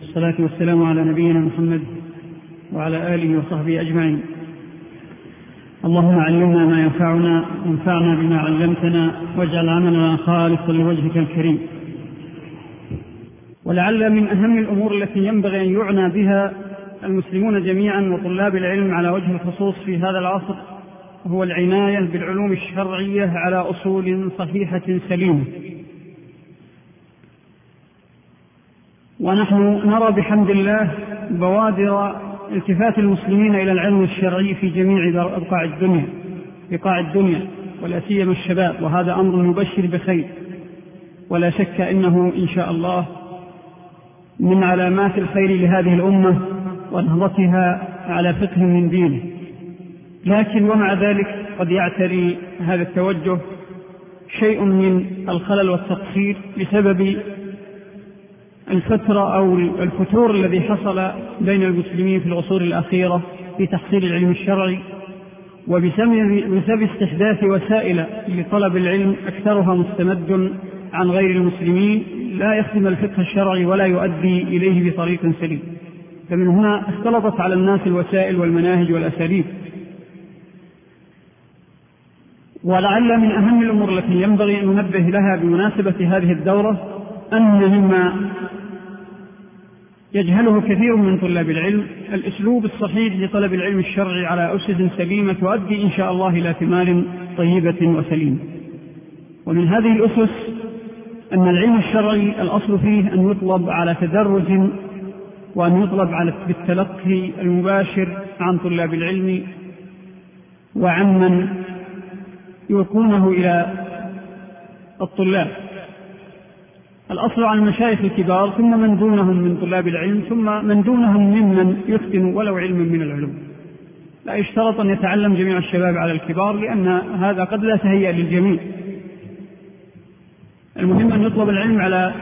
والصلاة والسلام على نبينا محمد وعلى آله وصحبه أجمعين. اللهم علمنا ما ينفعنا وانفعنا بما علمتنا واجعل عملنا خالصا لوجهك الكريم. ولعل من أهم الأمور التي ينبغي أن يعنى بها المسلمون جميعا وطلاب العلم على وجه الخصوص في هذا العصر هو العناية بالعلوم الشرعية على أصول صحيحة سليمة. ونحن نرى بحمد الله بوادر التفات المسلمين إلى العلم الشرعي في جميع بقاع الدنيا بقاع الدنيا ولا سيما الشباب وهذا أمر مبشر بخير. ولا شك أنه إن شاء الله من علامات الخير لهذه الأمة ونهضتها على فقه من دينه. لكن ومع ذلك قد يعتري هذا التوجه شيء من الخلل والتقصير بسبب الفترة أو الفتور الذي حصل بين المسلمين في العصور الأخيرة في تحصيل العلم الشرعي وبسبب استحداث وسائل لطلب العلم أكثرها مستمد عن غير المسلمين لا يخدم الفقه الشرعي ولا يؤدي إليه بطريق سليم. فمن هنا اختلطت على الناس الوسائل والمناهج والأساليب. ولعل من أهم الأمور التي ينبغي أن ننبه لها بمناسبة هذه الدورة أن مما يجهله كثير من طلاب العلم. الأسلوب الصحيح لطلب العلم الشرعي على أسس سليمة تؤدي إن شاء الله إلى ثمار طيبة وسليمة ومن هذه الأسس أن العلم الشرعي الأصل فيه أن يطلب على تدرج وأن يطلب على بالتلقي المباشر عن طلاب العلم وعمن يلقونه إلى الطلاب. الأصل عن المشايخ الكبار ثم من دونهم من طلاب العلم ثم من دونهم ممن يتقن ولو علما من العلوم. لا يشترط أن يتعلم جميع الشباب على الكبار لأن هذا قد لا تهيأ للجميع. المهم أن يطلب العلم على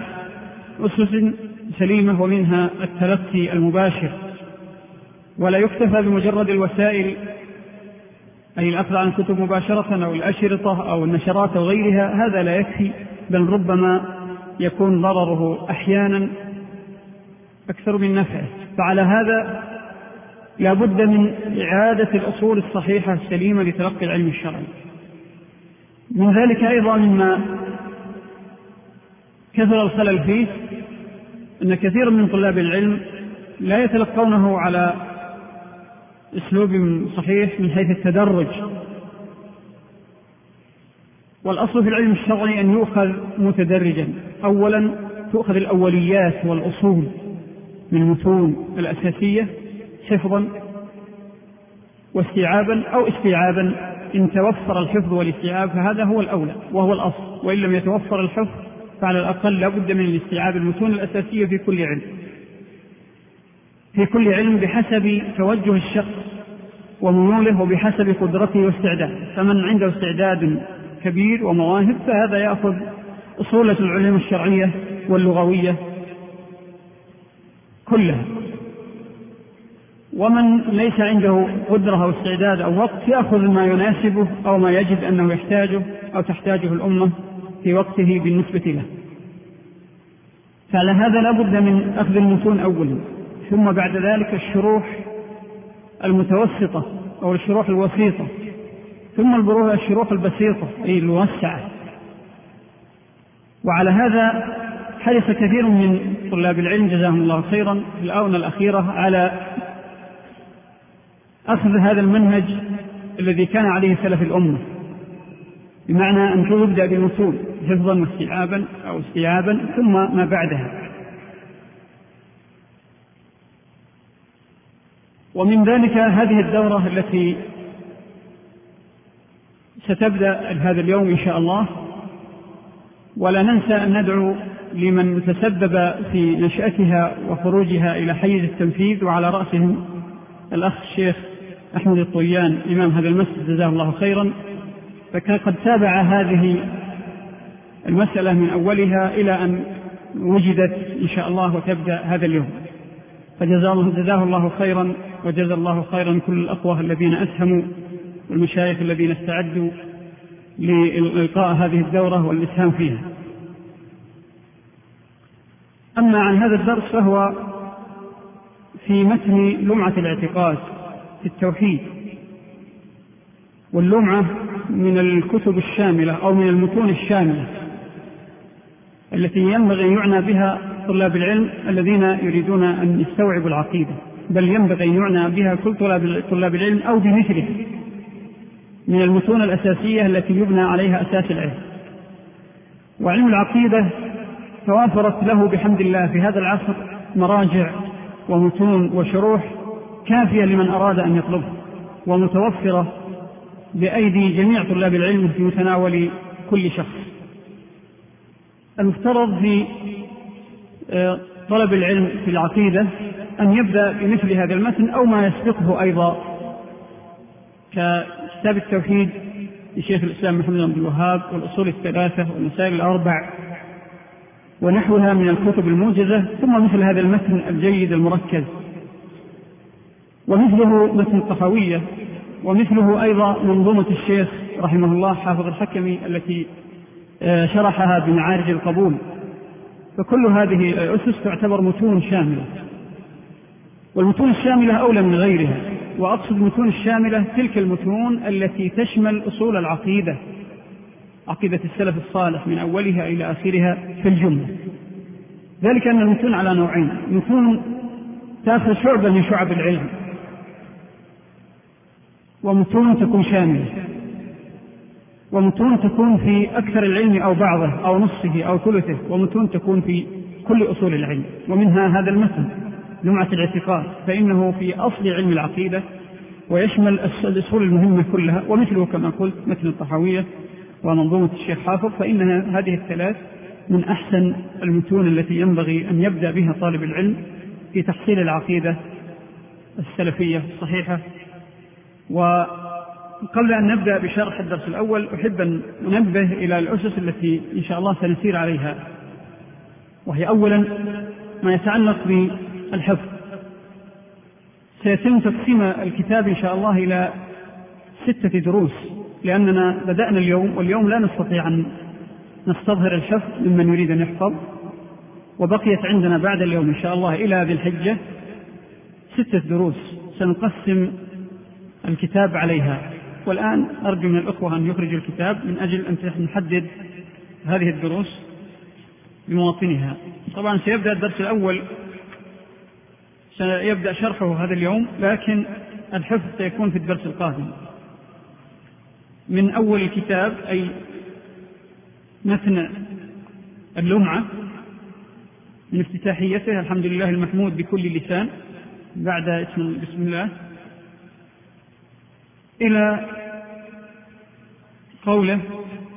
أسس سليمة ومنها التلقي المباشر. ولا يكتفى بمجرد الوسائل أي الأخذ عن الكتب مباشرة أو الأشرطة أو النشرات أو غيرها هذا لا يكفي بل ربما يكون ضرره أحيانا أكثر من نفعه. فعلى هذا لا بد من إعادة الأصول الصحيحة السليمة لتلقي العلم الشرعي. من ذلك أيضا مما كثر الخلل فيه أن كثيرا من طلاب العلم لا يتلقونه على أسلوب صحيح من حيث التدرج. والأصل في العلم الشرعي أن يؤخذ متدرجا. اولا تؤخذ الأوليات والأصول من المتون الأساسية حفظا واستيعابا أو استيعابا. إن توفر الحفظ والاستيعاب فهذا هو الأولى وهو الأصل وإن لم يتوفر الحفظ فعلى الأقل لا بد من الاستيعاب المتون الأساسية في كل علم. في كل علم بحسب توجه الشخص وميوله وبحسب قدرته واستعداده. فمن عنده استعداد كبير ومواهب فهذا يأخذ أصولة العلوم الشرعية واللغوية كلها. ومن ليس عنده قدرة أو استعداد أو وقت يأخذ ما يناسبه أو ما يجد أنه يحتاجه أو تحتاجه الأمة في وقته بالنسبة له. فعلى هذا لا بد من أخذ المتون أولا ثم بعد ذلك الشروح المتوسطة أو الشروح الوسيطة ثم البروح الشروح البسيطة أي الموسعة وعلى هذا حرص كثير من طلاب العلم جزاهم الله خيرا في الآونة الأخيرة على أخذ هذا المنهج الذي كان عليه سلف الأمة بمعنى أن يبدأ بالوصول حفظا واستيعابا أو استيعابا ثم ما بعدها. ومن ذلك هذه الدورة التي ستبدأ هذا اليوم إن شاء الله. ولا ننسى أن ندعو لمن تسبب في نشأتها وخروجها إلى حيز التنفيذ وعلى رأسهم الأخ الشيخ أحمد الطيان إمام هذا المسجد جزاه الله خيرا. فكان قد تابع هذه المسألة من أولها إلى أن وجدت إن شاء الله وتبدأ هذا اليوم. فجزاه الله خيرا وجزا الله خيرا كل الأخوة الذين أسهموا والمشايخ الذين استعدوا لإلقاء هذه الدورة والإسهام فيها. أما عن هذا الدرس فهو في متن لمعة الاعتقاد في التوحيد واللمعة من الكتب الشاملة أو من المتون الشاملة التي ينبغي أن يعنى بها طلاب العلم الذين يريدون أن يستوعبوا العقيدة بل ينبغي أن يعنى بها كل طلاب العلم أو بمثلها. من المتون الأساسية التي يبنى عليها أساس العلم. وعلم العقيدة توافرت له بحمد الله في هذا العصر مراجع ومتون وشروح كافية لمن أراد أن يطلبها ومتوفرة بأيدي جميع طلاب العلم في متناول كل شخص. المفترض في آه، طلب العلم في العقيدة أن يبدأ بمثل هذا المتن أو ما يسبقه أيضا ككتاب التوحيد لشيخ الإسلام محمد بن عبد الوهاب والأصول الثلاثة والمسائل الأربع ونحوها من الكتب الموجزة ثم مثل هذا المتن الجيد المركز. ومثله متن الطحاوية ومثله أيضا منظومة الشيخ رحمه الله حافظ الحكمي التي آه، شرحها بمعارج القبول. فكل هذه الأسس تعتبر متون شاملة والمتون الشاملة أولى من غيرها. وأقصد المتون الشاملة تلك المتون التي تشمل أصول العقيدة عقيدة السلف الصالح من أولها إلى آخرها في الجملة. ذلك أن المتون على نوعين متون تأخذ شعبة من شعب العلم ومتون تكون شاملة ومتون تكون في أكثر العلم أو بعضه أو نصفه أو ثلثه ومتون تكون في كل أصول العلم ومنها هذا المتن. لمعة الاعتقاد فإنه في أصل علم العقيدة ويشمل الأصول المهمة كلها ومثله كما قلت مثل الطحاوية ومنظومة الشيخ حافظ فإن هذه الثلاث من أحسن المتون التي ينبغي أن يبدأ بها طالب العلم في تحصيل العقيدة السلفية الصحيحة. وقبل أن نبدأ بشرح الدرس الأول أحب أن ننبه إلى الأسس التي إن شاء الله سنسير عليها وهي أولا ما يتعلق بالحفظ سيتم تقسيم الكتاب إن شاء الله إلى ستة دروس لأننا بدأنا اليوم واليوم لا نستطيع أن نستظهر الحفظ ممن يريد أن يحفظ وبقيت عندنا بعد اليوم إن شاء الله إلى ذي الحجة ستة دروس سنقسم الكتاب عليها. والآن أرجو من الأخوة أن يخرجوا الكتاب من أجل أن نحدد هذه الدروس بمواطنها. طبعا سيبدأ الدرس الأول سيبدأ شرحه هذا اليوم لكن الحفظ سيكون في الدرس القادم. من أول الكتاب أي متن اللمعة من افتتاحيته الحمد لله المحمود بكل لسان بعد اسم بسم الله إلى قوله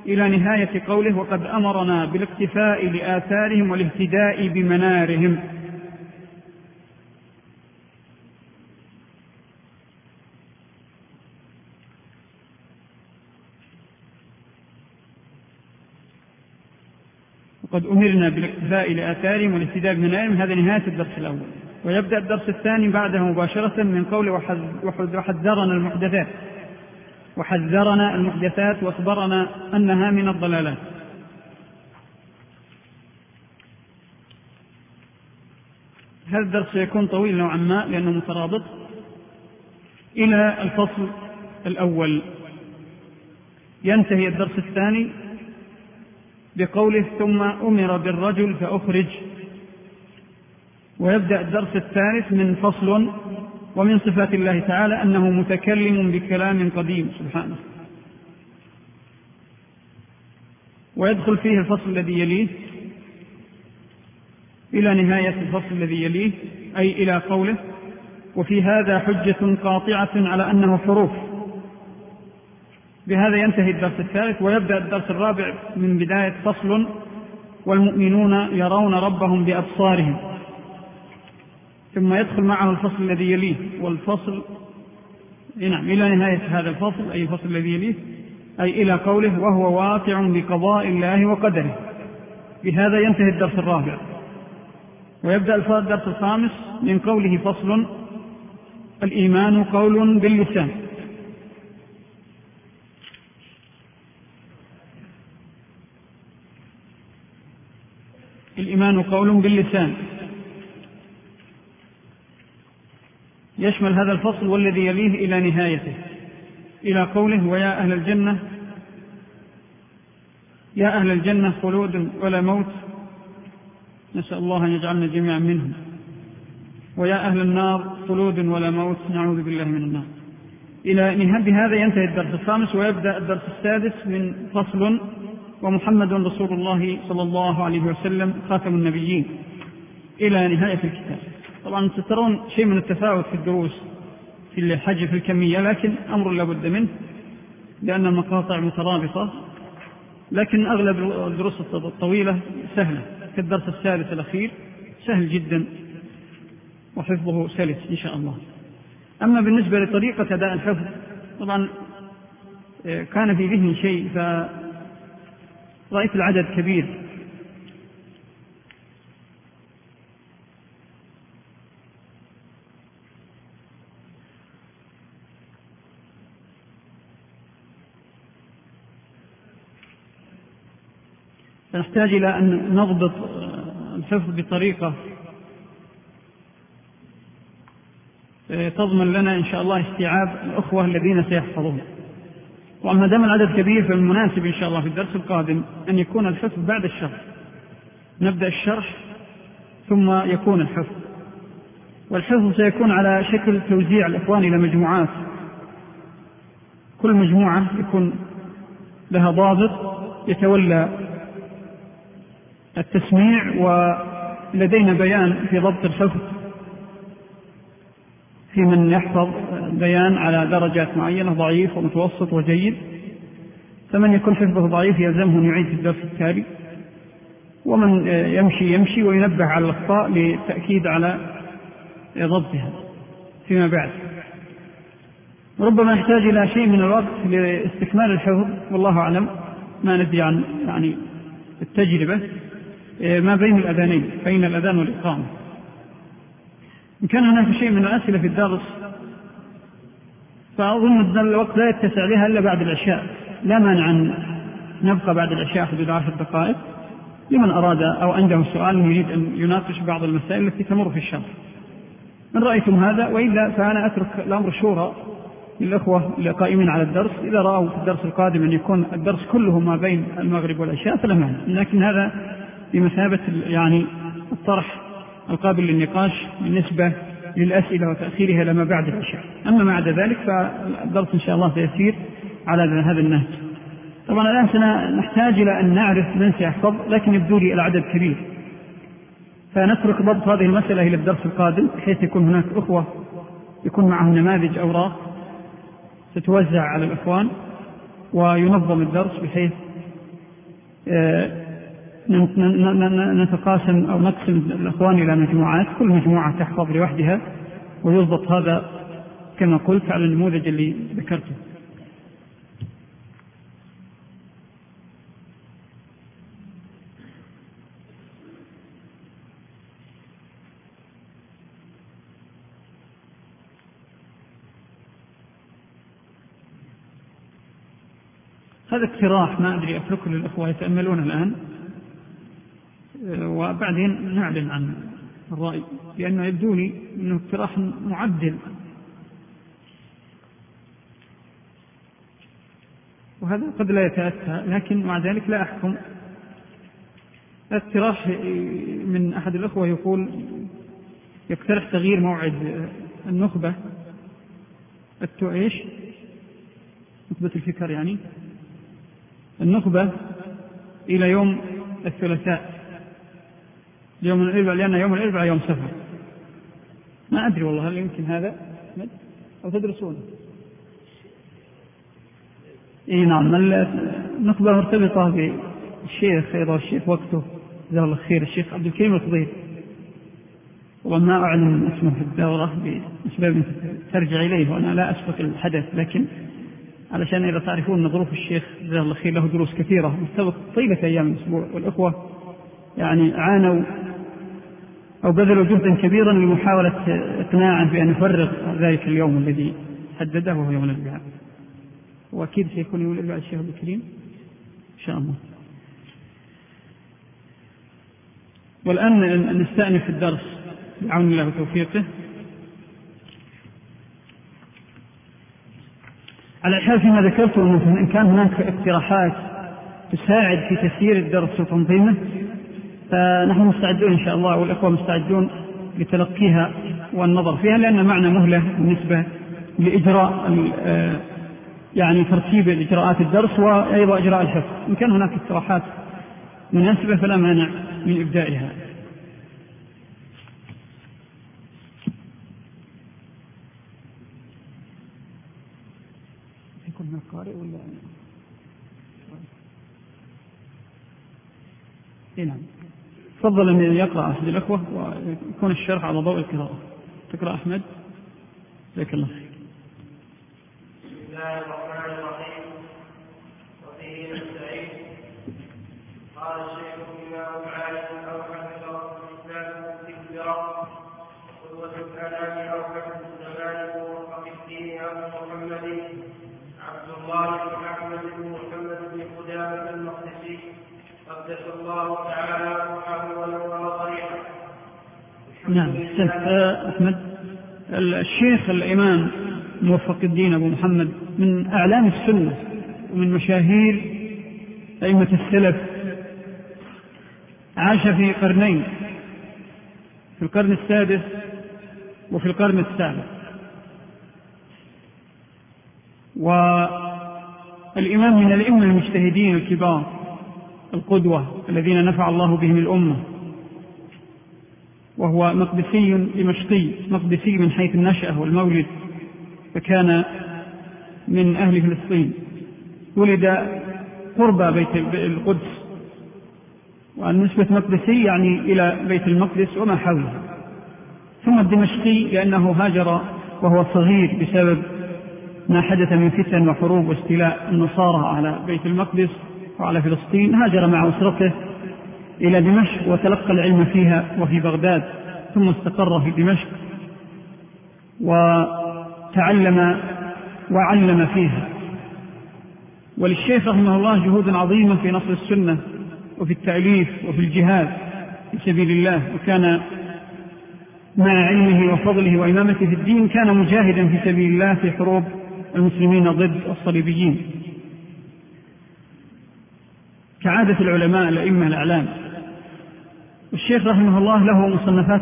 إلى نهاية قوله وقد أمرنا بالاقتفاء لآثارهم والاهتداء بمنارهم. وقد أمرنا بالاقتفاء لآثارهم والاهتداء بمنارهم هذا نهاية الدرس الأول. ويبدأ الدرس الثاني بعده مباشرة من قول وحذرنا المحدثات. وحذرنا المحدثات وأخبرنا أنها من الضلالات. هذا الدرس سيكون طويل نوعا ما لأنه مترابط إلى الفصل الأول. ينتهي الدرس الثاني بقوله ثم أمر بالرجل فأخرج. ويبدأ الدرس الثالث من فصل ومن صفات الله تعالى أنه متكلم بكلام قديم سبحانه. ويدخل فيه الفصل الذي يليه إلى نهاية الفصل الذي يليه أي إلى قوله وفي هذا حجة قاطعة على أنه حروف. بهذا ينتهي الدرس الثالث ويبدأ الدرس الرابع من بداية فصل والمؤمنون يرون ربهم بأبصارهم. ثم يدخل معه الفصل الذي يليه والفصل نعم إلى نهاية هذا الفصل أي الفصل الذي يليه أي إلى قوله وهو واقع بقضاء الله وقدره. بهذا ينتهي الدرس الرابع. ويبدأ الدرس الخامس من قوله فصل الإيمان قول باللسان. الإيمان قول باللسان. يشمل هذا الفصل والذي يليه إلى نهايته إلى قوله ويا أهل الجنة يا أهل الجنة خلود ولا موت نسأل الله أن يجعلنا جميعا منهم. ويا أهل النار خلود ولا موت نعوذ بالله من النار. إلى بهذا ينتهي الدرس الخامس ويبدأ الدرس السادس من فصل ومحمد رسول الله صلى الله عليه وسلم خاتم النبيين. إلى نهاية الكتاب. طبعا سترون شيء من التفاوت في الدروس في الحج في الكمية لكن أمر لا بد منه لأن المقاطع مترابطة. لكن أغلب الدروس الطويلة سهلة. كالدرس الثالث الأخير سهل جدا وحفظه سلس إن شاء الله. أما بالنسبة لطريقة أداء الحفظ طبعا آه، كان في ذهني شيء فرأيت العدد كبير. فنحتاج إلى أن نضبط الحفظ بطريقة آه، تضمن لنا إن شاء الله استيعاب الأخوة الذين سيحفظون. وما دام العدد كبير فالمناسب إن شاء الله في الدرس القادم أن يكون الحفظ بعد الشرح. نبدأ الشرح ثم يكون الحفظ. والحفظ سيكون على شكل توزيع الإخوان إلى مجموعات. كل مجموعة يكون لها ضابط يتولى التسميع ولدينا بيان في ضبط الحفظ. في من يحفظ بيان على درجات معينة ضعيف ومتوسط وجيد. فمن يكون حفظه ضعيف يلزمه أن يعيد في الدرس التالي. ومن يمشي يمشي وينبه على الأخطاء للتأكيد على ضبطها فيما بعد. ربما نحتاج إلى شيء من الوقت لاستكمال الحفظ والله أعلم ما ندري عن يعني التجربة. ما بين الأذانين؟ بين الأذان والإقامة. إن كان هناك شيء من الأسئلة في الدرس فأظن أن الوقت لا يتسع لها إلا بعد العشاء. لا مانع أن نبقى بعد العشاء حدود عشر دقائق لمن أراد أو عنده سؤال يريد أن يناقش بعض المسائل التي تمر في الشرح. إن رأيتم هذا؟ وإلا فأنا أترك الأمر شورى للإخوة القائمين على الدرس. إذا رأوا في الدرس القادم أن يكون الدرس كله ما بين المغرب والعشاء فلا مانع. لكن هذا بمثابة يعني الطرح القابل للنقاش بالنسبة للأسئلة وتأخيرها لما بعد العشاء. أما ما عدا ذلك فالدرس إن شاء الله سيسير على هذا النهج. طبعا الآن سنحتاج إلى أن نعرف من سيحفظ لكن يبدو لي العدد كبير. فنترك ضبط هذه المسألة إلى الدرس القادم بحيث يكون هناك أخوة يكون معهم نماذج أوراق تتوزع على الإخوان وينظم الدرس بحيث آه، نتقاسم أو نقسم الأخوان إلى مجموعات كل مجموعة تحفظ لوحدها ويضبط هذا كما قلت على النموذج اللي ذكرته. هذا اقتراح ما أدري أتركه للأخوة يتأملون الآن. وبعدين نعلن عن الرأي لأنه يبدو لي أنه اقتراح معدل. وهذا قد لا يتأتى لكن مع ذلك لا أحكم. اقتراح من أحد الأخوة يقول يقترح تغيير موعد النخبة. التو إيش؟ نخبة الفكر يعني. النخبة إلى يوم الثلاثاء. يوم الأربعاء لأن يوم الأربعاء يوم سفر. ما أدري والله هل يمكن هذا أو تدرسون؟ إي نعم النخبة مرتبطة بالشيخ أيضا الشيخ وقته. جزاه الله خير الشيخ عبد الكريم الخضير وما أعلن اسمه في الدورة بأسباب ترجع إليه وأنا لا أسبق الحدث لكن علشان إذا تعرفون أن ظروف الشيخ جزاه الله خير له دروس كثيرة. مستبق طيلة أيام الأسبوع والإخوة يعني عانوا أو بذلوا جهدا كبيرا لمحاولة إقناعه بأن يفرغ ذلك اليوم الذي حدده وهو يوم الأربعاء. وأكيد سيكون يوم الأربعاء الشيخ الكريم. إن شاء الله. والآن نستأنف الدرس. بعون الله وتوفيقه. على حال فيما ذكرته إن كان هناك اقتراحات تساعد في تسيير الدرس وتنظيمه فنحن مستعدون إن شاء الله والإخوة مستعدون لتلقيها والنظر فيها لأن معنا مهلة بالنسبة لإجراء آه، يعني ترتيب إجراءات الدرس وأيضا إجراء الحفظ. إن كان هناك اقتراحات مناسبة فلا مانع من إبدائها يكون هناك قارئ ولا؟ إيه نعم. تفضل أن يقرأ أحد الأخوة ويكون الشرح على ضوء القراءة. تقرأ أحمد؟ جزاك الله خير بسم الله الرحمن الرحيم وفيه نستعين قال الشيخ الإمام العالم أو حفظه الإسلام تكبرا قدوة الكلام أو حفظ الزمان ووفق الدين أبو محمد عبد الله بن أحمد بن محمد بن قدامة المقدسي قدس الله تعالى روحه ونور ضريحه نعم أحمد الشيخ الإمام موفق الدين أبو محمد من أعلام السنة ومن مشاهير أئمة السلف عاش في قرنين في القرن السادس وفي القرن السابع. والإمام من الأئمة المجتهدين الكبار القدوة الذين نفع الله بهم الأمة. وهو مقدسي دمشقي مقدسي من حيث النشأة والمولد فكان من أهل فلسطين. ولد قرب بيت القدس. والنسبة مقدسي يعني إلى بيت المقدس وما حوله. ثم الدمشقي لأنه هاجر وهو صغير بسبب ما حدث من فتن وحروب واستيلاء النصارى على بيت المقدس وعلى فلسطين. هاجر مع أسرته إلى دمشق وتلقى العلم فيها وفي بغداد ثم استقر في دمشق وتعلم وعلم فيها. وللشيخ رحمه الله جهود عظيمة في نصر السنة وفي التأليف وفي الجهاد في سبيل الله وكان مع علمه وفضله وإمامته في الدين كان مجاهدا في سبيل الله في حروب المسلمين ضد الصليبيين. كعادة العلماء الأئمة الأعلام. والشيخ رحمه الله له مصنفات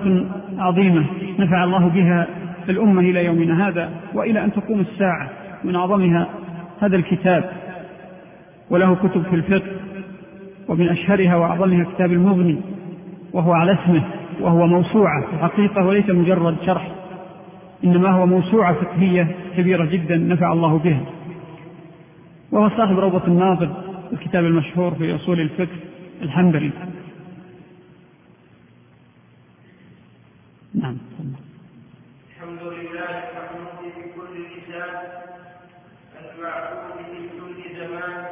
عظيمة نفع الله بها الأمة إلى يومنا هذا وإلى أن تقوم الساعة من أعظمها هذا الكتاب وله كتب في الفقه ومن أشهرها وأعظمها كتاب المغني وهو على اسمه وهو موسوعة في الحقيقة وليس مجرد شرح إنما هو موسوعة فقهية كبيرة جدا نفع الله بها. وهو صاحب روضة الناظر الكتاب المشهور في أصول الفقه الحنبلي. نعم الحمد لله المحمود بكل لسان المعبود في كل زمان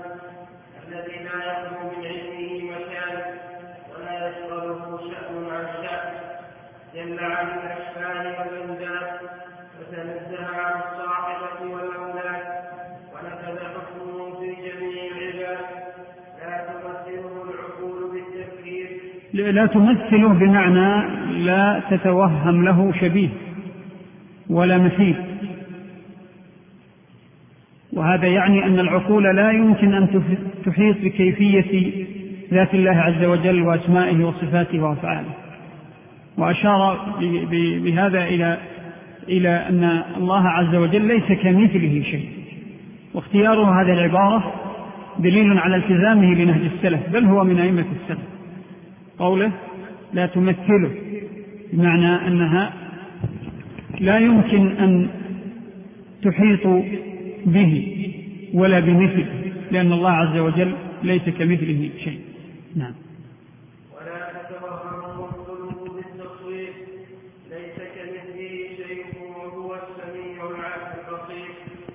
الذي لا يخلو من علمه مكان ولا يشغله شأن عن شأن. جل عن الأشكال والأنداد وتنزه عن الصاحبة والأولاد ونفذ حكمه في جميع العباد. لا تمثله العقول بالتفكير. لا تمثله بمعنى لا تتوهم له شبيه ولا مثيل وهذا يعني أن العقول لا يمكن أن تحيط بكيفية ذات الله عز وجل وأسمائه وصفاته وأفعاله. وأشار بهذا إلى إلى أن الله عز وجل ليس كمثله شيء. واختياره هذه العبارة دليل على التزامه لنهج السلف بل هو من أئمة السلف. قوله لا تمثله. بمعنى أنها لا يمكن أن تحيط به ولا بمثله لأن الله عز وجل ليس كمثله شيء. نعم.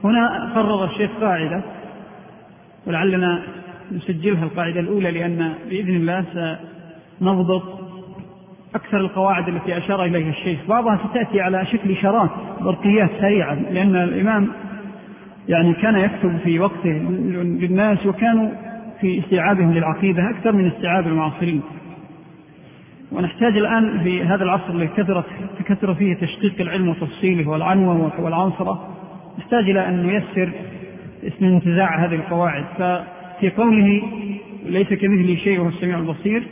هنا قرر الشيخ قاعدة ولعلنا نسجلها القاعدة الأولى لأن بإذن الله سنضبط أكثر القواعد التي أشار إليها الشيخ. بعضها ستأتي على شكل إشارات برقيات سريعة لأن الإمام يعني كان يكتب في وقته للناس وكانوا في استيعابهم للعقيدة أكثر من استيعاب المعاصرين. ونحتاج الآن في هذا العصر الذي كثرت كثر فيه تشقيق العلم وتفصيله والعنوة والعنصرة. نحتاج إلى أن نيسر اسم انتزاع هذه القواعد. ففي قوله ليس كمثله شيء وهو السميع البصير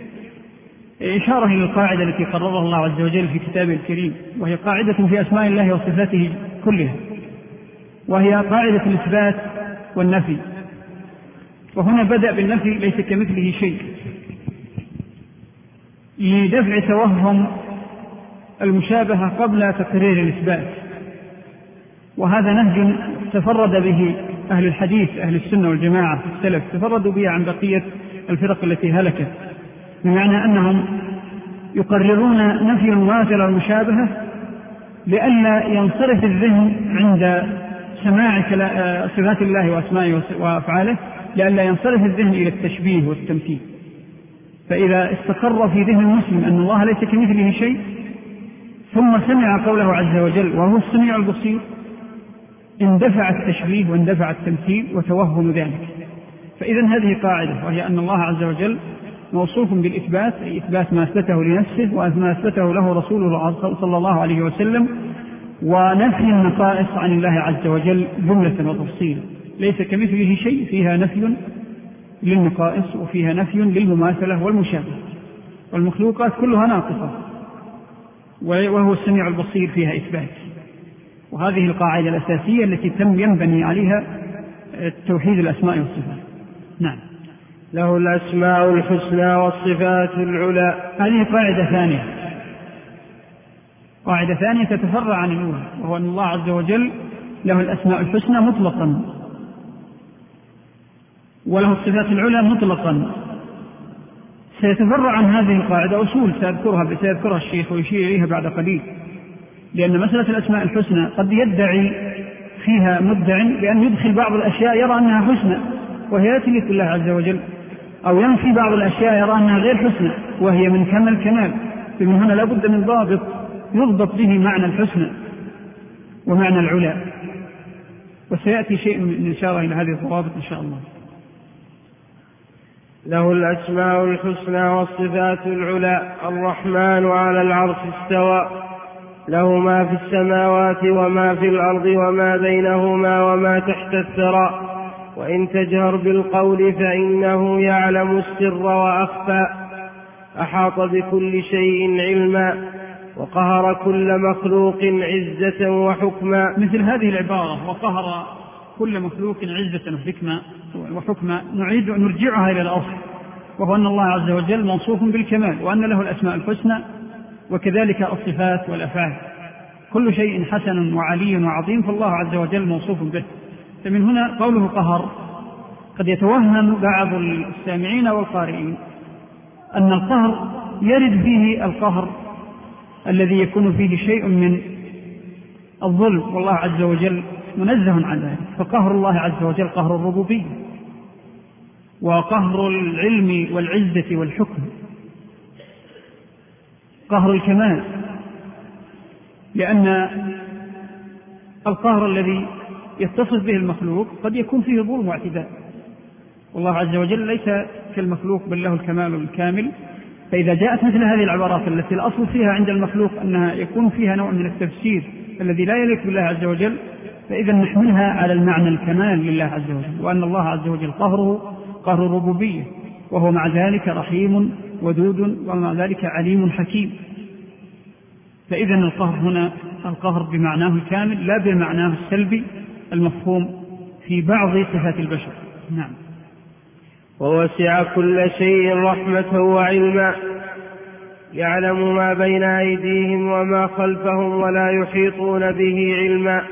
إشارة إلى القاعدة التي قررها الله عز وجل في كتابه الكريم وهي قاعدة في أسماء الله وصفاته كلها وهي قاعدة الإثبات والنفي. وهنا بدأ بالنفي ليس كمثله شيء. لدفع توهم المشابهة قبل تقرير الإثبات. وهذا نهج تفرد به أهل الحديث أهل السنة والجماعة السلف تفردوا به عن بقية الفرق التي هلكت. بمعنى أنهم يقررون نفي المماثلة المشابهة لئلا ينصرف الذهن عند سماع صفات الله وأسمائه وأفعاله لئلا ينصرف الذهن إلى التشبيه والتمثيل. فإذا استقر في ذهن المسلم أن الله ليس كمثله شيء ثم سمع قوله عز وجل وهو السميع البصير اندفع التشبيه واندفع التمثيل وتوهم ذلك. فإذا هذه قاعدة وهي أن الله عز وجل موصوف بالإثبات أي إثبات ما أثبته لنفسه وما أثبته له رسوله صلى الله عليه وسلم ونفي النقائص عن الله عز وجل جملة وتفصيلا ليس كمثله شيء فيها نفي للنقائص وفيها نفي للمماثلة والمشابهة. والمخلوقات كلها ناقصة وهو السميع البصير فيها إثبات. وهذه القاعدة الأساسية التي تم ينبني عليها توحيد الأسماء والصفات. نعم. له الأسماء الحسنى والصفات العلى. هذه قاعدة ثانية. قاعدة ثانية تتفرع عن الأولى وهو أن الله عز وجل له الأسماء الحسنى مطلقا وله الصفات العلى مطلقا. سيتفرع عن هذه القاعدة أصول سيذكرها سيذكرها الشيخ ويشير إليها بعد قليل. لأن مسألة الأسماء الحسنى قد يدعي فيها مدع بأن يدخل بعض الأشياء يرى أنها حسنى وهي لا تليق بالله عز وجل. أو ينفي بعض الأشياء يرى أنها غير حسنى وهي من كمال الكمال. فمن هنا لا بد من ضابط يضبط به معنى الحسنى ومعنى العلا. وسيأتي شيء من إشارة إلى هذه الضوابط إن شاء الله. له الأسماء الحسنى والصفات العلى الرحمن على العرش استوى. له ما في السماوات وما في الأرض وما بينهما وما تحت الثرى. وإن تجهر بالقول فإنه يعلم السر وأخفى. أحاط بكل شيء علما وقهر كل مخلوق عزة وحكما. مثل هذه العبارة وقهر كل مخلوق عزة وحكمة وحكمة نعيد نرجعها إلى الأصل وهو أن الله عز وجل موصوف بالكمال وأن له الأسماء الحسنى وكذلك الصفات والأفعال. كل شيء حسن وعلي وعظيم فالله عز وجل موصوف به. فمن هنا قوله قهر. قد يتوهم بعض السامعين والقارئين أن القهر يرد فيه القهر الذي يكون فيه شيء من الظلم والله عز وجل منزه عن ذلك. فقهر الله عز وجل قهر الربوبية وقهر العلم والعزة والحكم. قهر الكمال لأن القهر الذي يتصف به المخلوق قد يكون فيه ظلم واعتداء. والله عز وجل ليس كالمخلوق بل له الكمال الكامل. فإذا جاءت مثل هذه العبارات التي الأصل فيها عند المخلوق أنها يكون فيها نوع من التفسير الذي لا يليق بالله عز وجل فإذا نحملها على المعنى الكمال لله عز وجل. وأن الله عز وجل قهره قهر الربوبية. وهو مع ذلك رحيم ودود ومع ذلك عليم حكيم. فإذا القهر هنا القهر بمعناه الكامل لا بمعناه السلبي. المفهوم في بعض صفات البشر. نعم. ووسع كل شيء رحمة وعلما يعلم ما بين أيديهم وما خلفهم ولا يحيطون به علما.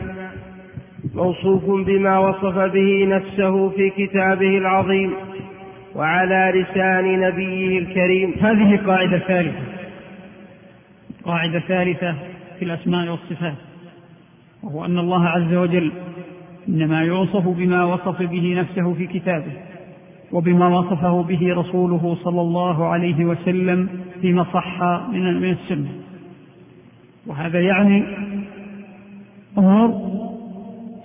موصوف بما وصف به نفسه في كتابه العظيم وعلى لسان نبيه الكريم. هذه قاعدة ثالثة. قاعدة ثالثة في الأسماء والصفات. وهو أن الله عز وجل إنما يوصف بما وصف به نفسه في كتابه وبما وصفه به رسوله صلى الله عليه وسلم فيما صح من من السنة. وهذا يعني أمور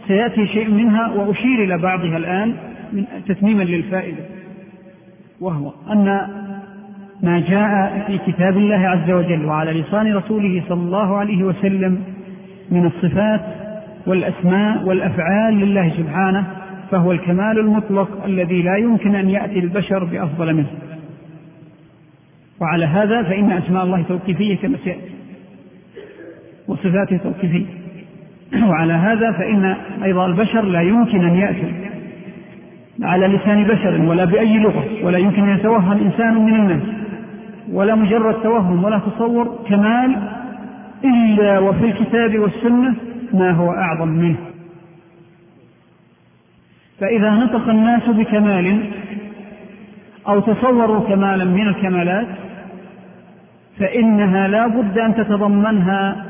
سيأتي شيء منها وأشير إلى بعضها الآن من تتميما للفائدة وهو أن ما جاء في كتاب الله عز وجل وعلى لسان رسوله صلى الله عليه وسلم من الصفات والأسماء والأفعال لله سبحانه فهو الكمال المطلق الذي لا يمكن أن يأتي البشر بأفضل منه. وعلى هذا فإن أسماء الله توقيفية كما سيأتي وصفاته توقيفية. وعلى هذا فإن أيضا البشر لا يمكن أن يأتي على لسان بشر ولا بأي لغة ولا يمكن أن يتوهم إنسان من الناس ولا مجرد توهم ولا تصور كمال إلا وفي الكتاب والسنة ما هو أعظم منه. فإذا نطق الناس بكمال أو تصوروا كمالا من الكمالات فإنها لا بد أن تتضمنها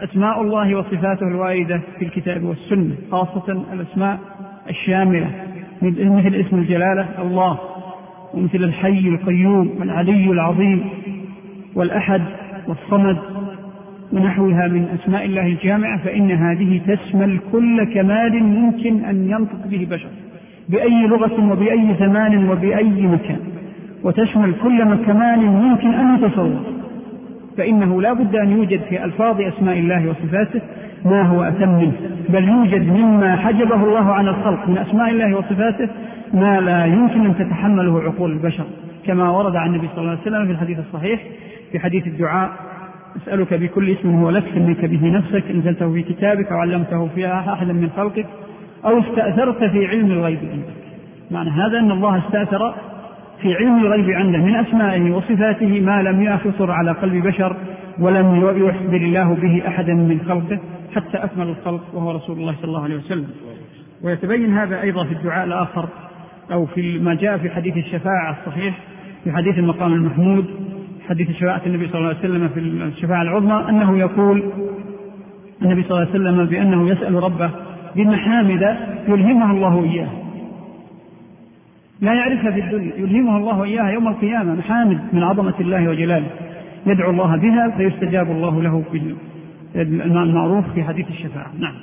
أسماء الله وصفاته الواردة في الكتاب والسنة خاصة الأسماء الشاملة مثل اسم الجلالة الله ومثل الحي القيوم والعلي العظيم والأحد والصمد. ونحوها من أسماء الله الجامعة فإن هذه تشمل كل كمال ممكن أن ينطق به بشر بأي لغة وبأي زمان وبأي مكان وتشمل كل كمال يمكن أن يتصور. فإنه لا بد أن يوجد في ألفاظ أسماء الله وصفاته ما هو أتم منه بل يوجد مما حجبه الله عن الخلق من أسماء الله وصفاته ما لا يمكن أن تتحمله عقول البشر كما ورد عن النبي صلى الله عليه وسلم في الحديث الصحيح في حديث الدعاء أسألك بكل اسم هو لك سميت به نفسك أنزلته في كتابك أو علمته في أحدا من خلقك أو استأثرت في علم الغيب عندك. معنى هذا أن الله استأثر في علم الغيب عنده من أسمائه وصفاته ما لم يخطر على قلب بشر ولم يحضر الله به أحدا من خلقه حتى أكمل الخلق وهو رسول الله صلى الله عليه وسلم. ويتبين هذا أيضا في الدعاء الآخر أو في ما جاء في حديث الشفاعة الصحيح في حديث المقام المحمود حديث شفاعة النبي صلى الله عليه وسلم في الشفاعة العظمى أنه يقول النبي صلى الله عليه وسلم بأنه يسأل ربه بمحامد يلهمها الله إياه. لا يعرفها في الدنيا يلهمها الله إياها يوم القيامة محامد من عظمة الله وجلاله. يدعو الله بها فيستجاب الله له في المعروف في حديث الشفاعة. نعم.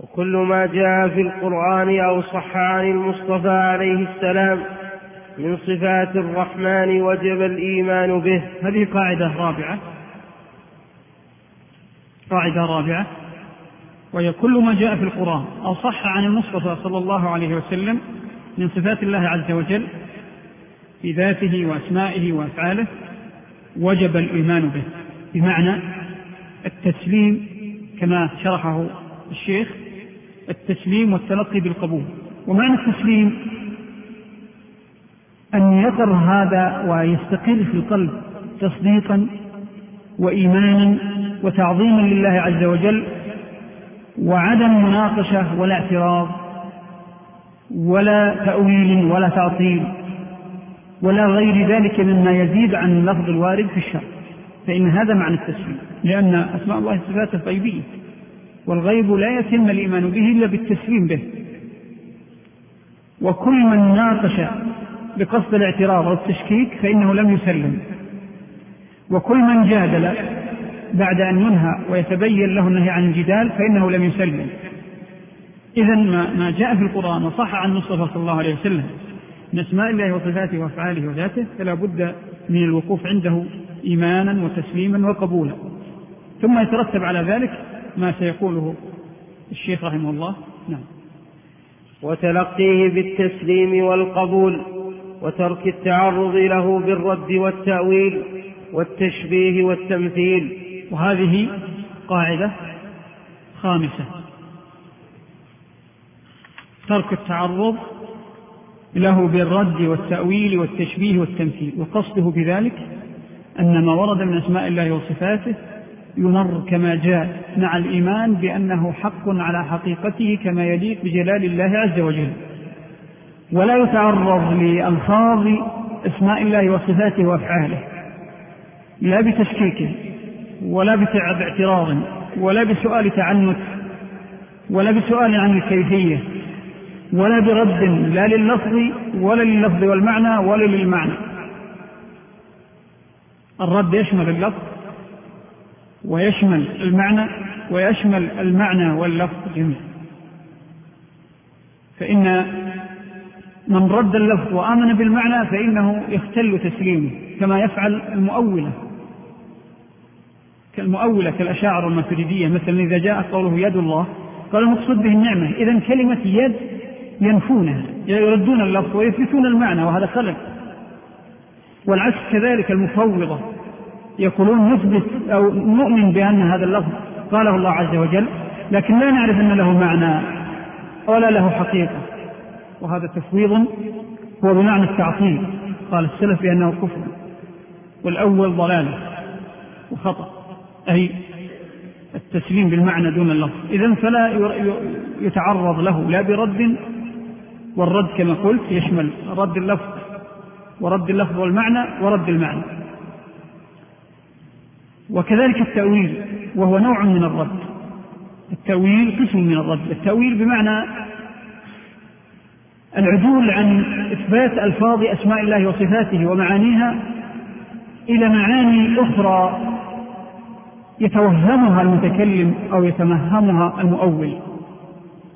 وكل ما جاء في القرآن أو صح عن المصطفى عليه السلام من صفات الرحمن وجب الإيمان به. هذه قاعدة رابعة. قاعدة رابعة. وهي كل ما جاء في القرآن أو صح عن المصطفى صلى الله عليه وسلم من صفات الله عز وجل في ذاته وأسمائه وأفعاله وجب الإيمان به. بمعنى التسليم كما شرحه الشيخ التسليم والتلقي بالقبول. ومعنى التسليم أن يقر هذا ويستقر في القلب تصديقا وإيمانا وتعظيما لله عز وجل وعدم مناقشة ولا اعتراض ولا تأويل ولا تعطيل ولا غير ذلك مما يزيد عن اللفظ الوارد في الشرع. فإن هذا معنى التسليم لأن أسماء الله صفاته غيبية والغيب لا يتم الإيمان به إلا بالتسليم به. وكل من ناقش بقصد الاعتراض أو التشكيك فإنه لم يسلم. وكل من جادل بعد أن ينهى ويتبين له النهي عن الجدال فإنه لم يسلم. إذا ما, جاء في القرآن وصح عن المصطفى صلى الله عليه وسلم من أسماء الله وصفاته وأفعاله وذاته فلا بد من الوقوف عنده إيمانا وتسليما وقبولا. ثم يترتب على ذلك ما سيقوله الشيخ رحمه الله. نعم. وتلقيه بالتسليم والقبول. وترك التعرض له بالرد والتأويل والتشبيه والتمثيل. وهذه قاعدة خامسة. ترك التعرض له بالرد والتأويل والتشبيه والتمثيل. وقصده بذلك أن ما ورد من أسماء الله وصفاته يمر كما جاء مع الإيمان بأنه حق على حقيقته كما يليق بجلال الله عز وجل. ولا يتعرض لألفاظ أسماء الله وصفاته وأفعاله. لا بتشكيك ولا باعتراض ولا بسؤال تعنت ولا بسؤال عن الكيفية ولا برد لا لللفظ ولا لللفظ والمعنى ولا للمعنى. الرد يشمل اللفظ ويشمل المعنى ويشمل المعنى واللفظ جميعا. فإن من رد اللفظ وآمن بالمعنى فإنه يختل تسليمه كما يفعل المؤولة كالمؤولة كالأشاعر الماتريدية. مثلا إذا جاء قوله يد الله قال المقصود به النعمة. إذا كلمة يد ينفونها يردون اللفظ ويثبتون المعنى وهذا خلل. والعكس كذلك المفوضة. يقولون نثبت أو نؤمن بأن هذا اللفظ قاله الله عز وجل لكن لا نعرف أن له معنى ولا له حقيقة. وهذا تفويض هو بمعنى التعطيل. قال السلف بأنه كفر. والأول ضلالة وخطأ. أي التسليم بالمعنى دون اللفظ. إذا فلا يتعرض له. لا برد. والرد كما قلت يشمل رد اللفظ. ورد اللفظ والمعنى ورد المعنى. وكذلك التأويل. وهو نوع من الرد. التأويل قسم من الرد. التأويل بمعنى العدول عن إثبات ألفاظ أسماء الله وصفاته ومعانيها إلى معاني أخرى يتوهمها المتكلم أو يتمهمها المؤول.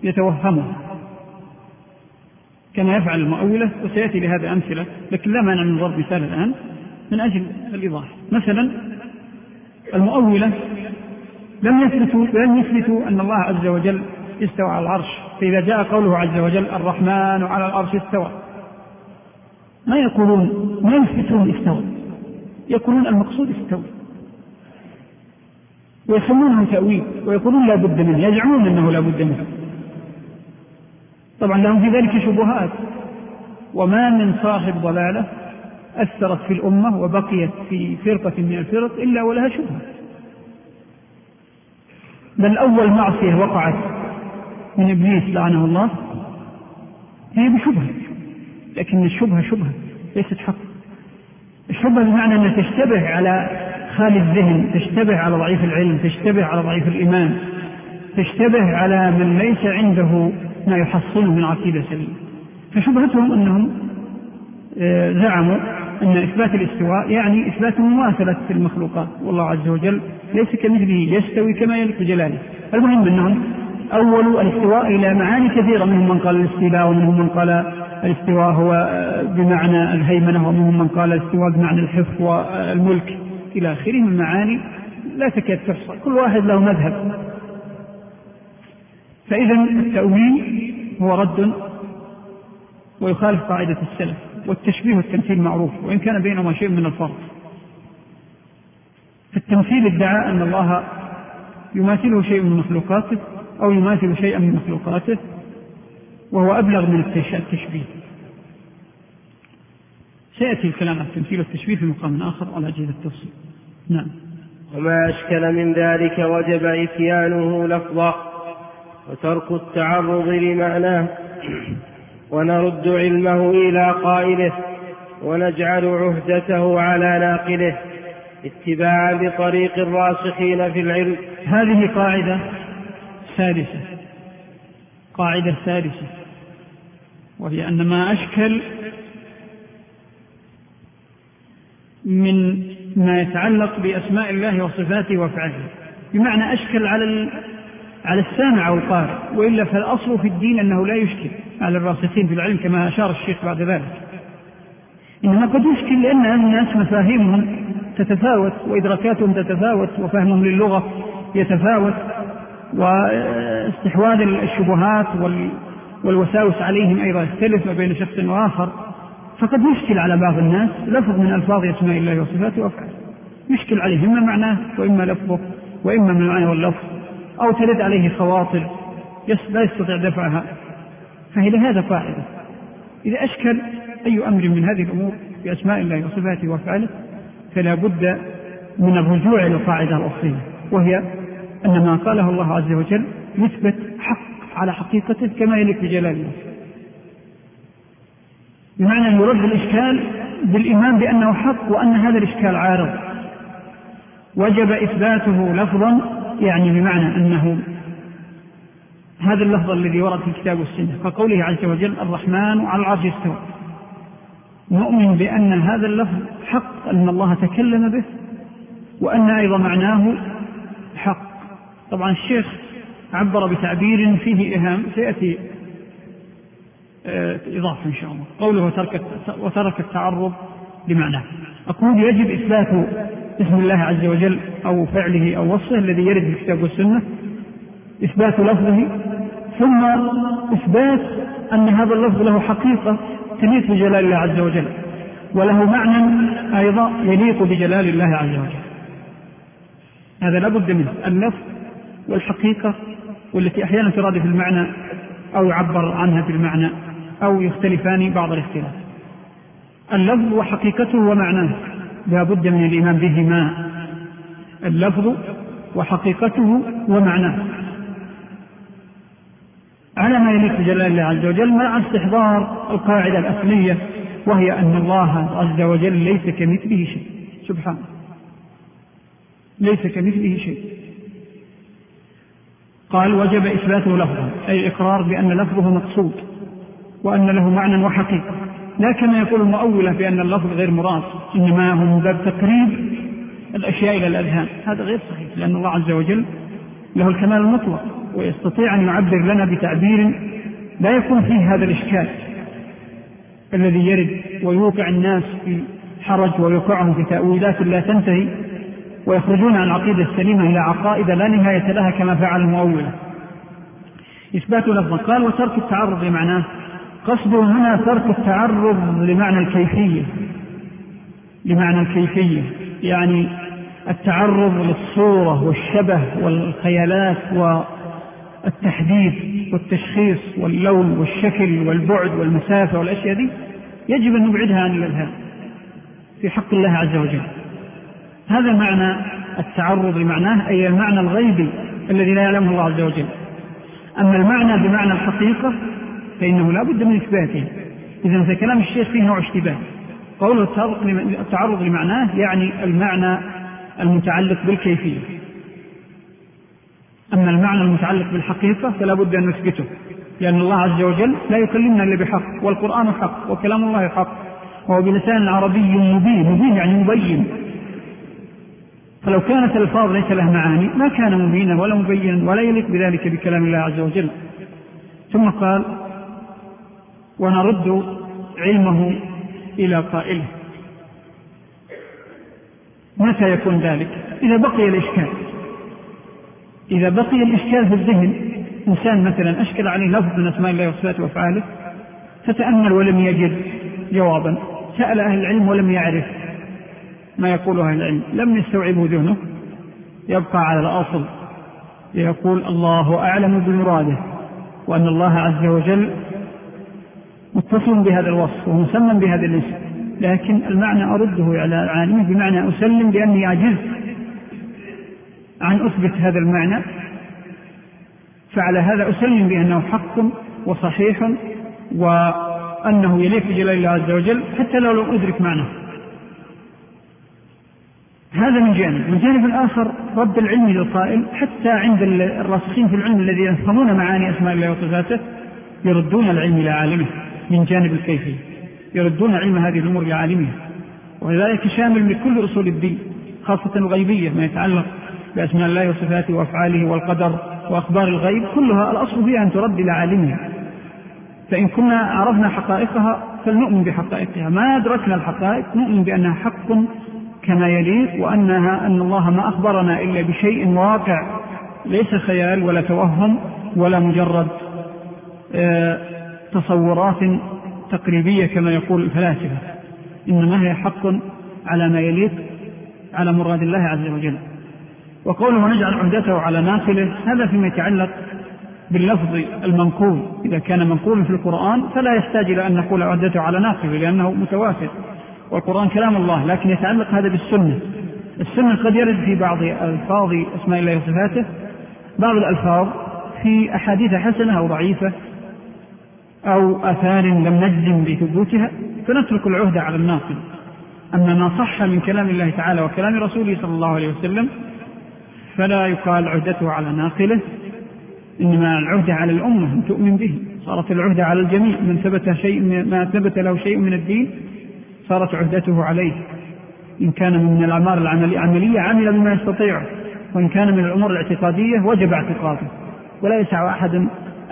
يتوهمها. كما يفعل المؤولة وسيأتي لهذا أمثلة لكن لا مانع من ضرب مثال الآن. من أجل الإيضاح. مثلا المؤولة لم يثبتوا لم يثبتوا أن الله عز وجل استوى على العرش. فإذا جاء قوله عز وجل الرحمن على العرش استوى. ما يقولون ما يثبتون استوى. يقولون المقصود استوى. ويسمونه تأويل ويقولون لا بد منه. يزعمون أنه لا بد منه. طبعا لهم في ذلك شبهات. وما من صاحب ضلالة أثرت في الأمة وبقيت في فرقة من الفرق إلا ولها شبهة. بل أول معصية وقعت من إبليس لعنه الله هي بشبهة لكن الشبهة شبهة ليست حق. الشبهة بمعنى أنها تشتبه على خالي الذهن تشتبه على ضعيف العلم تشتبه على ضعيف الإيمان تشتبه على من ليس عنده ما يحصله من عقيدة سليمة. فشبهتهم أنهم آه، زعموا أن إثبات الاستواء يعني إثبات مماثلة المخلوقات والله عز وجل ليس كمثله يستوي كما يليق بجلاله. المهم أنهم أولوا الاستواء إلى معاني كثيرة منهم من قال الاستيلاء ومنهم من قال الاستواء هو آه، بمعنى الهيمنة ومنهم من قال الاستواء بمعنى الحفظ والملك إلى آخره. من معاني لا تكاد تحصى كل واحد له مذهب. فإذا التأويل هو رد ويخالف قاعدة السلف والتشبيه والتمثيل معروف وإن كان بينهما شيء من الفرق. في التمثيل ادعى أن الله يماثله شيء من مخلوقاته أو يماثل شيئا من مخلوقاته وهو أبلغ من التشبيه. سيأتي الكلام عن التمثيل والتشبيه في مقام آخر على جهة التفصيل. نعم. وما أشكل من ذلك وجب إتيانه لفظا وترك التعرض لمعناه. ونرد علمه إلى قائله ونجعل عهدته على ناقله اتباعا لطريق الراسخين في العلم. هذه قاعدة سادسة قاعدة سادسة وهي أن ما أشكل من ما يتعلق بأسماء الله وصفاته وأفعاله بمعنى أشكل على على السامع أو القارئ وإلا فالأصل في الدين أنه لا يشكل على الراسخين في العلم كما أشار الشيخ بعد ذلك. إنما قد يشكل لأن الناس مفاهيمهم تتفاوت وإدراكاتهم تتفاوت وفهمهم للغة يتفاوت. واستحواذ الشبهات والوساوس عليهم أيضا يختلف ما بين شخص وآخر. فقد يشكل على بعض الناس لفظ من ألفاظ أسماء الله وصفاته وأفعاله. يشكل عليه إما معناه وإما لفظه وإما من معنى واللفظ أو ترد عليه خواطر لا يستطيع دفعها. فهي لهذا قاعدة. إذا أشكل أي أمر من هذه الأمور بأسماء الله وصفاته وأفعاله فلا بد من الرجوع إلى القاعدة الأصلية وهي أن ما قاله الله عز وجل يثبت حق على حقيقته كما يليق بجلال الله. بمعنى يرد الإشكال بالإيمان بأنه حق وأن هذا الإشكال عارض. وجب إثباته لفظا يعني بمعنى أنه هذا اللفظ الذي ورد في الكتاب والسنة كقوله عز وجل الرحمن على العرش استوى نؤمن بأن هذا اللفظ حق أن الله تكلم به وأن أيضا معناه طبعا الشيخ عبر بتعبير فيه إهام سيأتي آه، إضافة إن شاء الله. قوله وترك, وترك التعرض لمعناه. أقول يجب إثبات اسم الله عز وجل أو فعله أو وصفه الذي يرد في الكتاب والسنة إثبات لفظه ثم إثبات أن هذا اللفظ له حقيقة تليق بجلال الله عز وجل وله معنى أيضا يليق بجلال الله عز وجل. هذا لابد منه. اللفظ والحقيقة والتي أحيانا ترادف المعنى أو يعبر عنها بالمعنى أو يختلفان بعض الاختلاف. اللفظ وحقيقته ومعناه لا بد من الإيمان بهما. اللفظ وحقيقته ومعناه. على ما يليق بجلال الله عز وجل مع استحضار القاعدة الأصلية وهي أن الله عز وجل ليس كمثله شيء. سبحانه ليس كمثله شيء. قال وجب إثباته لفظا أي الإقرار بأن لفظه مقصود وأن له معنى وحقيقة. لا كما يقول المؤولة بأن اللفظ غير مراد إنما هو من باب تقريب الأشياء إلى الأذهان. هذا غير صحيح لأن الله عز وجل له الكمال المطلق ويستطيع أن يعبر لنا بتعبير لا يكون فيه هذا الإشكال الذي يرد ويوقع الناس في حرج ويوقعهم في تأويلات لا تنتهي. ويخرجون عن العقيدة السليمة إلى عقائد لا نهاية لها كما فعل المؤولة إثبات لفظا قال وترك التعرض لمعناه قصده هنا ترك التعرض لمعنى الكيفية. لمعنى الكيفية. يعني التعرض للصورة والشبه والخيالات والتحديد والتشخيص واللون والشكل والبعد والمسافة والأشياء دي يجب أن نبعدها عن الأذهان في حق الله عز وجل. هذا معنى التعرض لمعناه أي المعنى الغيبي الذي لا يعلمه الله عز وجل. أما المعنى بمعنى الحقيقة فإنه لا بد من إثباته. إذا فكلام الشيخ فيه نوع اشتباه. قوله التعرض لمعناه يعني المعنى المتعلق بالكيفية. أما المعنى المتعلق بالحقيقة فلا بد أن نثبته لأن الله عز وجل لا يكلمنا إلا بحق والقرآن حق وكلام الله حق وهو بلسان عربي مبين مبين يعني مبين. فلو كانت الألفاظ ليس لها معاني ما كان مبينا ولا مبينا ولا يليق بذلك بكلام الله عز وجل. ثم قال ونرد علمه إلى قائله. متى يكون ذلك؟ إذا بقي الإشكال. إذا بقي الإشكال في الذهن إنسان مثلا أشكل عليه لفظ من أسماء الله وصفاته وأفعاله فتأمل ولم يجد جوابا. سأل أهل العلم ولم يعرف. ما يقوله أهل العلم. لم يستوعبه ذهنه. يبقى على الأصل. يقول الله أعلم بمراده وأن الله عز وجل متصل بهذا الوصف ومسمى بهذا الاسم. لكن المعنى أرده على عالمه بمعنى أسلم بأني عجزت عن أثبت هذا المعنى. فعلى هذا أسلم بأنه حق وصحيح وأنه يليق بجلال الله عز وجل حتى لو لم أدرك معناه. هذا من جانب. من جانب آخر رد العلم للقائل حتى عند الراسخين في العلم الذين يفهمون معاني أسماء الله وصفاته يردون العلم إلى عالمه من جانب الكيفية. يردون علم هذه الأمور لعالمها وذلك شامل لكل أصول الدين خاصة الغيبية ما يتعلق بأسماء الله وصفاته وأفعاله والقدر وأخبار الغيب كلها الأصل فيها أن ترد إلى عالمها. فإن كنا عرفنا حقائقها فلنؤمن بحقائقها. ما أدركنا الحقائق نؤمن بأنها حق كما يليق وأنها أن الله ما أخبرنا إلا بشيء واقع. ليس خيال ولا توهم ولا مجرد آه، تصورات تقريبية كما يقول الفلاسفة. إنما هي حق على ما يليق على مراد الله عز وجل. وقوله نجعل عهدته على ناقله هذا فيما يتعلق باللفظ المنقول. إذا كان منقولا في القرآن فلا يحتاج إلى أن نقول عهدته على ناقله لأنه متوافر والقرآن كلام الله لكن يتعلق هذا بالسنة. السنة قد يرد في بعض ألفاظ أسماء الله وصفاته بعض الألفاظ في أحاديث حسنة أو ضعيفة أو آثار لم نجزم بثبوتها فنترك العهد على الناقل. أما ما صح من كلام الله تعالى وكلام رسوله صلى الله عليه وسلم فلا يقال عهدته على ناقله إنما العهدة على الأمة أن تؤمن به. صارت العهدة على الجميع من ثبت شيء ما ثبت له شيء من الدين صارت عهدته عليه. إن كان من الأعمال العملية عمل بما يستطيع. وإن كان من الأمور الاعتقادية وجب اعتقاده. ولا يسع أحد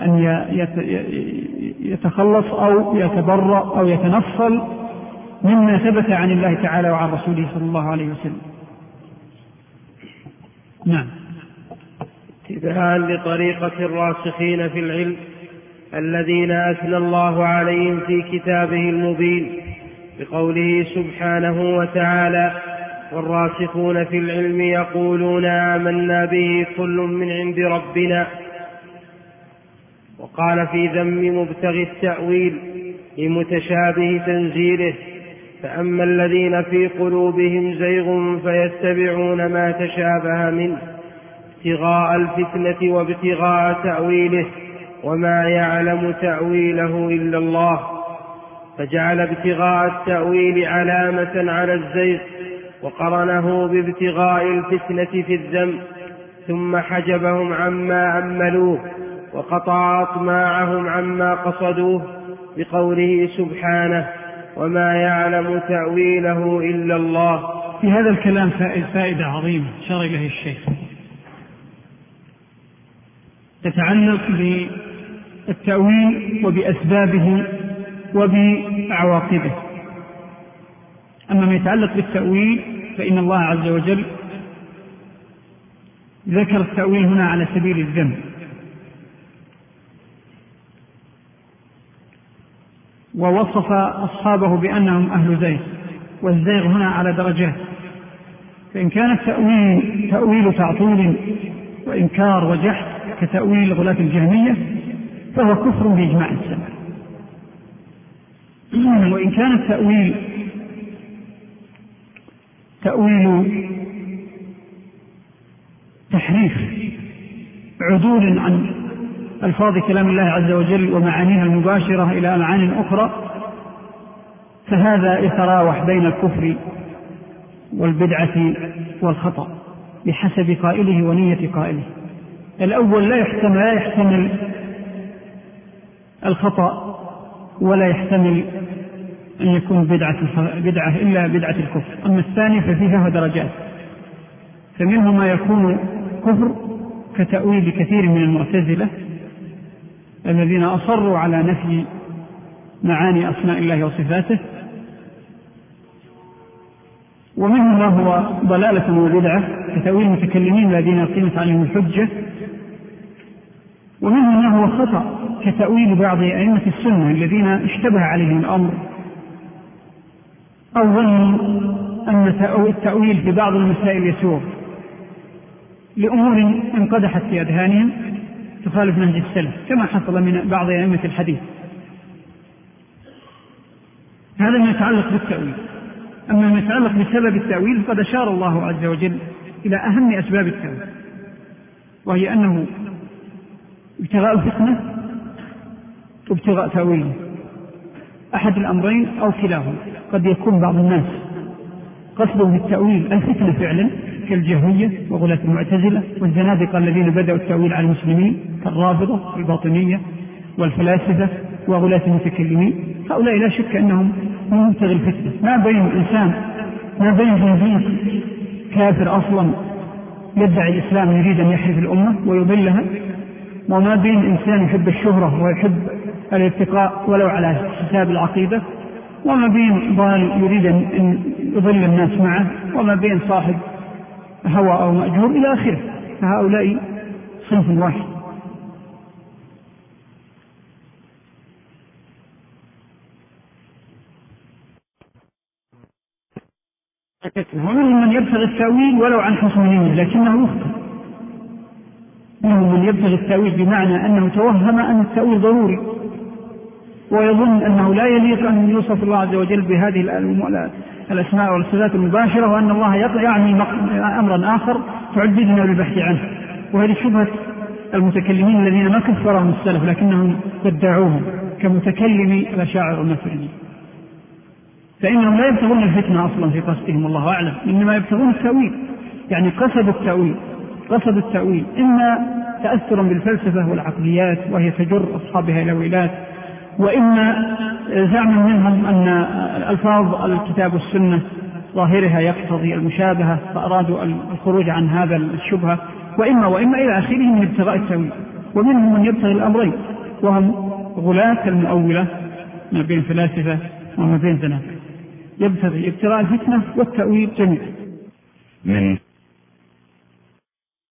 أن يتخلص أو يتبرأ أو يتنفل مما ثبت عن الله تعالى وعن رسوله صلى الله عليه وسلم. نعم. اتباعا لطريقة الراسخين في العلم الذين أثنى الله عليهم في كتابه المبين. بقوله سبحانه وتعالى والراسخون في العلم يقولون آمنا به كل من عند ربنا. وقال في ذم مبتغي التأويل لمتشابه تنزيله فأما الذين في قلوبهم زيغ فيتبعون ما تشابه منه ابتغاء الفتنة وابتغاء تأويله وما يعلم تأويله إلا الله. فجعل ابتغاء التأويل علامة على الزيغ وقرنه بابتغاء الفتنة في الذنب ثم حجبهم عما أملوه وقطع أطماعهم عما قصدوه بقوله سبحانه وما يعلم تأويله إلا الله. في هذا الكلام فائدة عظيمة شر إليه الشيخ. تتعلق بالتأويل وبأسبابه وبعواقبه. أما ما يتعلق بالتأويل فإن الله عز وجل ذكر التأويل هنا على سبيل الذنب ووصف أصحابه بأنهم أهل زيغ والزيغ هنا على درجات. فإن كان التأويل تأويل تعطيل وإنكار وجحد كتأويل غلاة الجهمية فهو كفر بإجماع السلف. وإن كان التأويل تأويل تحريف عدول عن ألفاظ كلام الله عز وجل ومعانيها المباشرة إلى معان أخرى فهذا يتراوح بين الكفر والبدعة والخطأ بحسب قائله ونية قائله. الأول لا يحتمل لا يحتمل الخطأ ولا يحتمل أن يكون بدعة بدعة إلا بدعة الكفر. أما الثاني ففيها درجات. فمنه ما يكون كفر كتأويل كثير من المعتزلة الذين أصروا على نفي معاني أسماء الله وصفاته. ومنه ما هو ضلالة وبدعة كتأويل المتكلمين الذين قيمت عليهم الحجة. ومنه ما هو خطأ. كتأويل بعض أئمة السنة الذين اشتبه عليهم الأمر. أو ظنوا أن التأويل في بعض المسائل يسوغ. لأمور انقدحت في أذهانهم تخالف منهج السلف كما حصل من بعض أئمة الحديث. هذا ما يتعلق بالتأويل. أما ما يتعلق بسبب التأويل فقد أشار الله عز وجل إلى أهم أسباب التأويل وهي أنه ابتغاء الفتنة وابتغاء تأويله. أحد الأمرين أو كلاهما. قد يكون بعض الناس قصده بالتأويل الفتنة فعلا كالجهمية وغلاة المعتزلة والزنادقة الذين بدأوا التأويل على المسلمين كالرافضة والباطنية والفلاسفة وغلاة المتكلمين. هؤلاء لا شك أنهم منتغي الفتنة. ما بين إنسان ما بين زنديق كافر أصلا يدعي الإسلام يريد أن يحرف الأمة ويضلها وما بين إنسان يحب الشهرة ويحب الارتقاء ولو على حساب العقيدة وما بين ضال يريد أن يضل الناس معه وما بين صاحب هوى أو مأجور إلى آخره. فهؤلاء صنف واحد. ومنهم من يبتغي التأويل ولو عن نية لكنه يخطئ. منهم من يبتغي التأويل بمعنى أنه توهم أن التأويل ضروري. ويظن أنه لا يليق أن يوصف الله عز وجل بهذه الأسماء والصفات المباشرة وأن الله يعني أمرا آخر تعجزنا بالبحث عنه. وهذه شبهة المتكلمين الذين ما كفرهم السلف لكنهم ادعوهم كمتكلمي الأشاعر والماتريديين فإنهم لا يبتغون الفتنة أصلا في قصدهم والله أعلم. إنما يبتغون التأويل. يعني قصدوا التأويل قصدوا التأويل. إما تأثرا بالفلسفة والعقليات وهي تجر أصحابها إلى ويلات وإما زعما منهم أن ألفاظ الكتاب والسنة ظاهرها يقتضي المشابهة فأرادوا الخروج عن هذا الشبهة وإما وإما إلى آخره من ابتغاء التأويل ومنهم من يبتغي الأمرين وهم غلاة المؤولة ما بين فلاسفة وما بين زنادقة يبتغي ابتغاء الفتنة والتأويل جميعا. من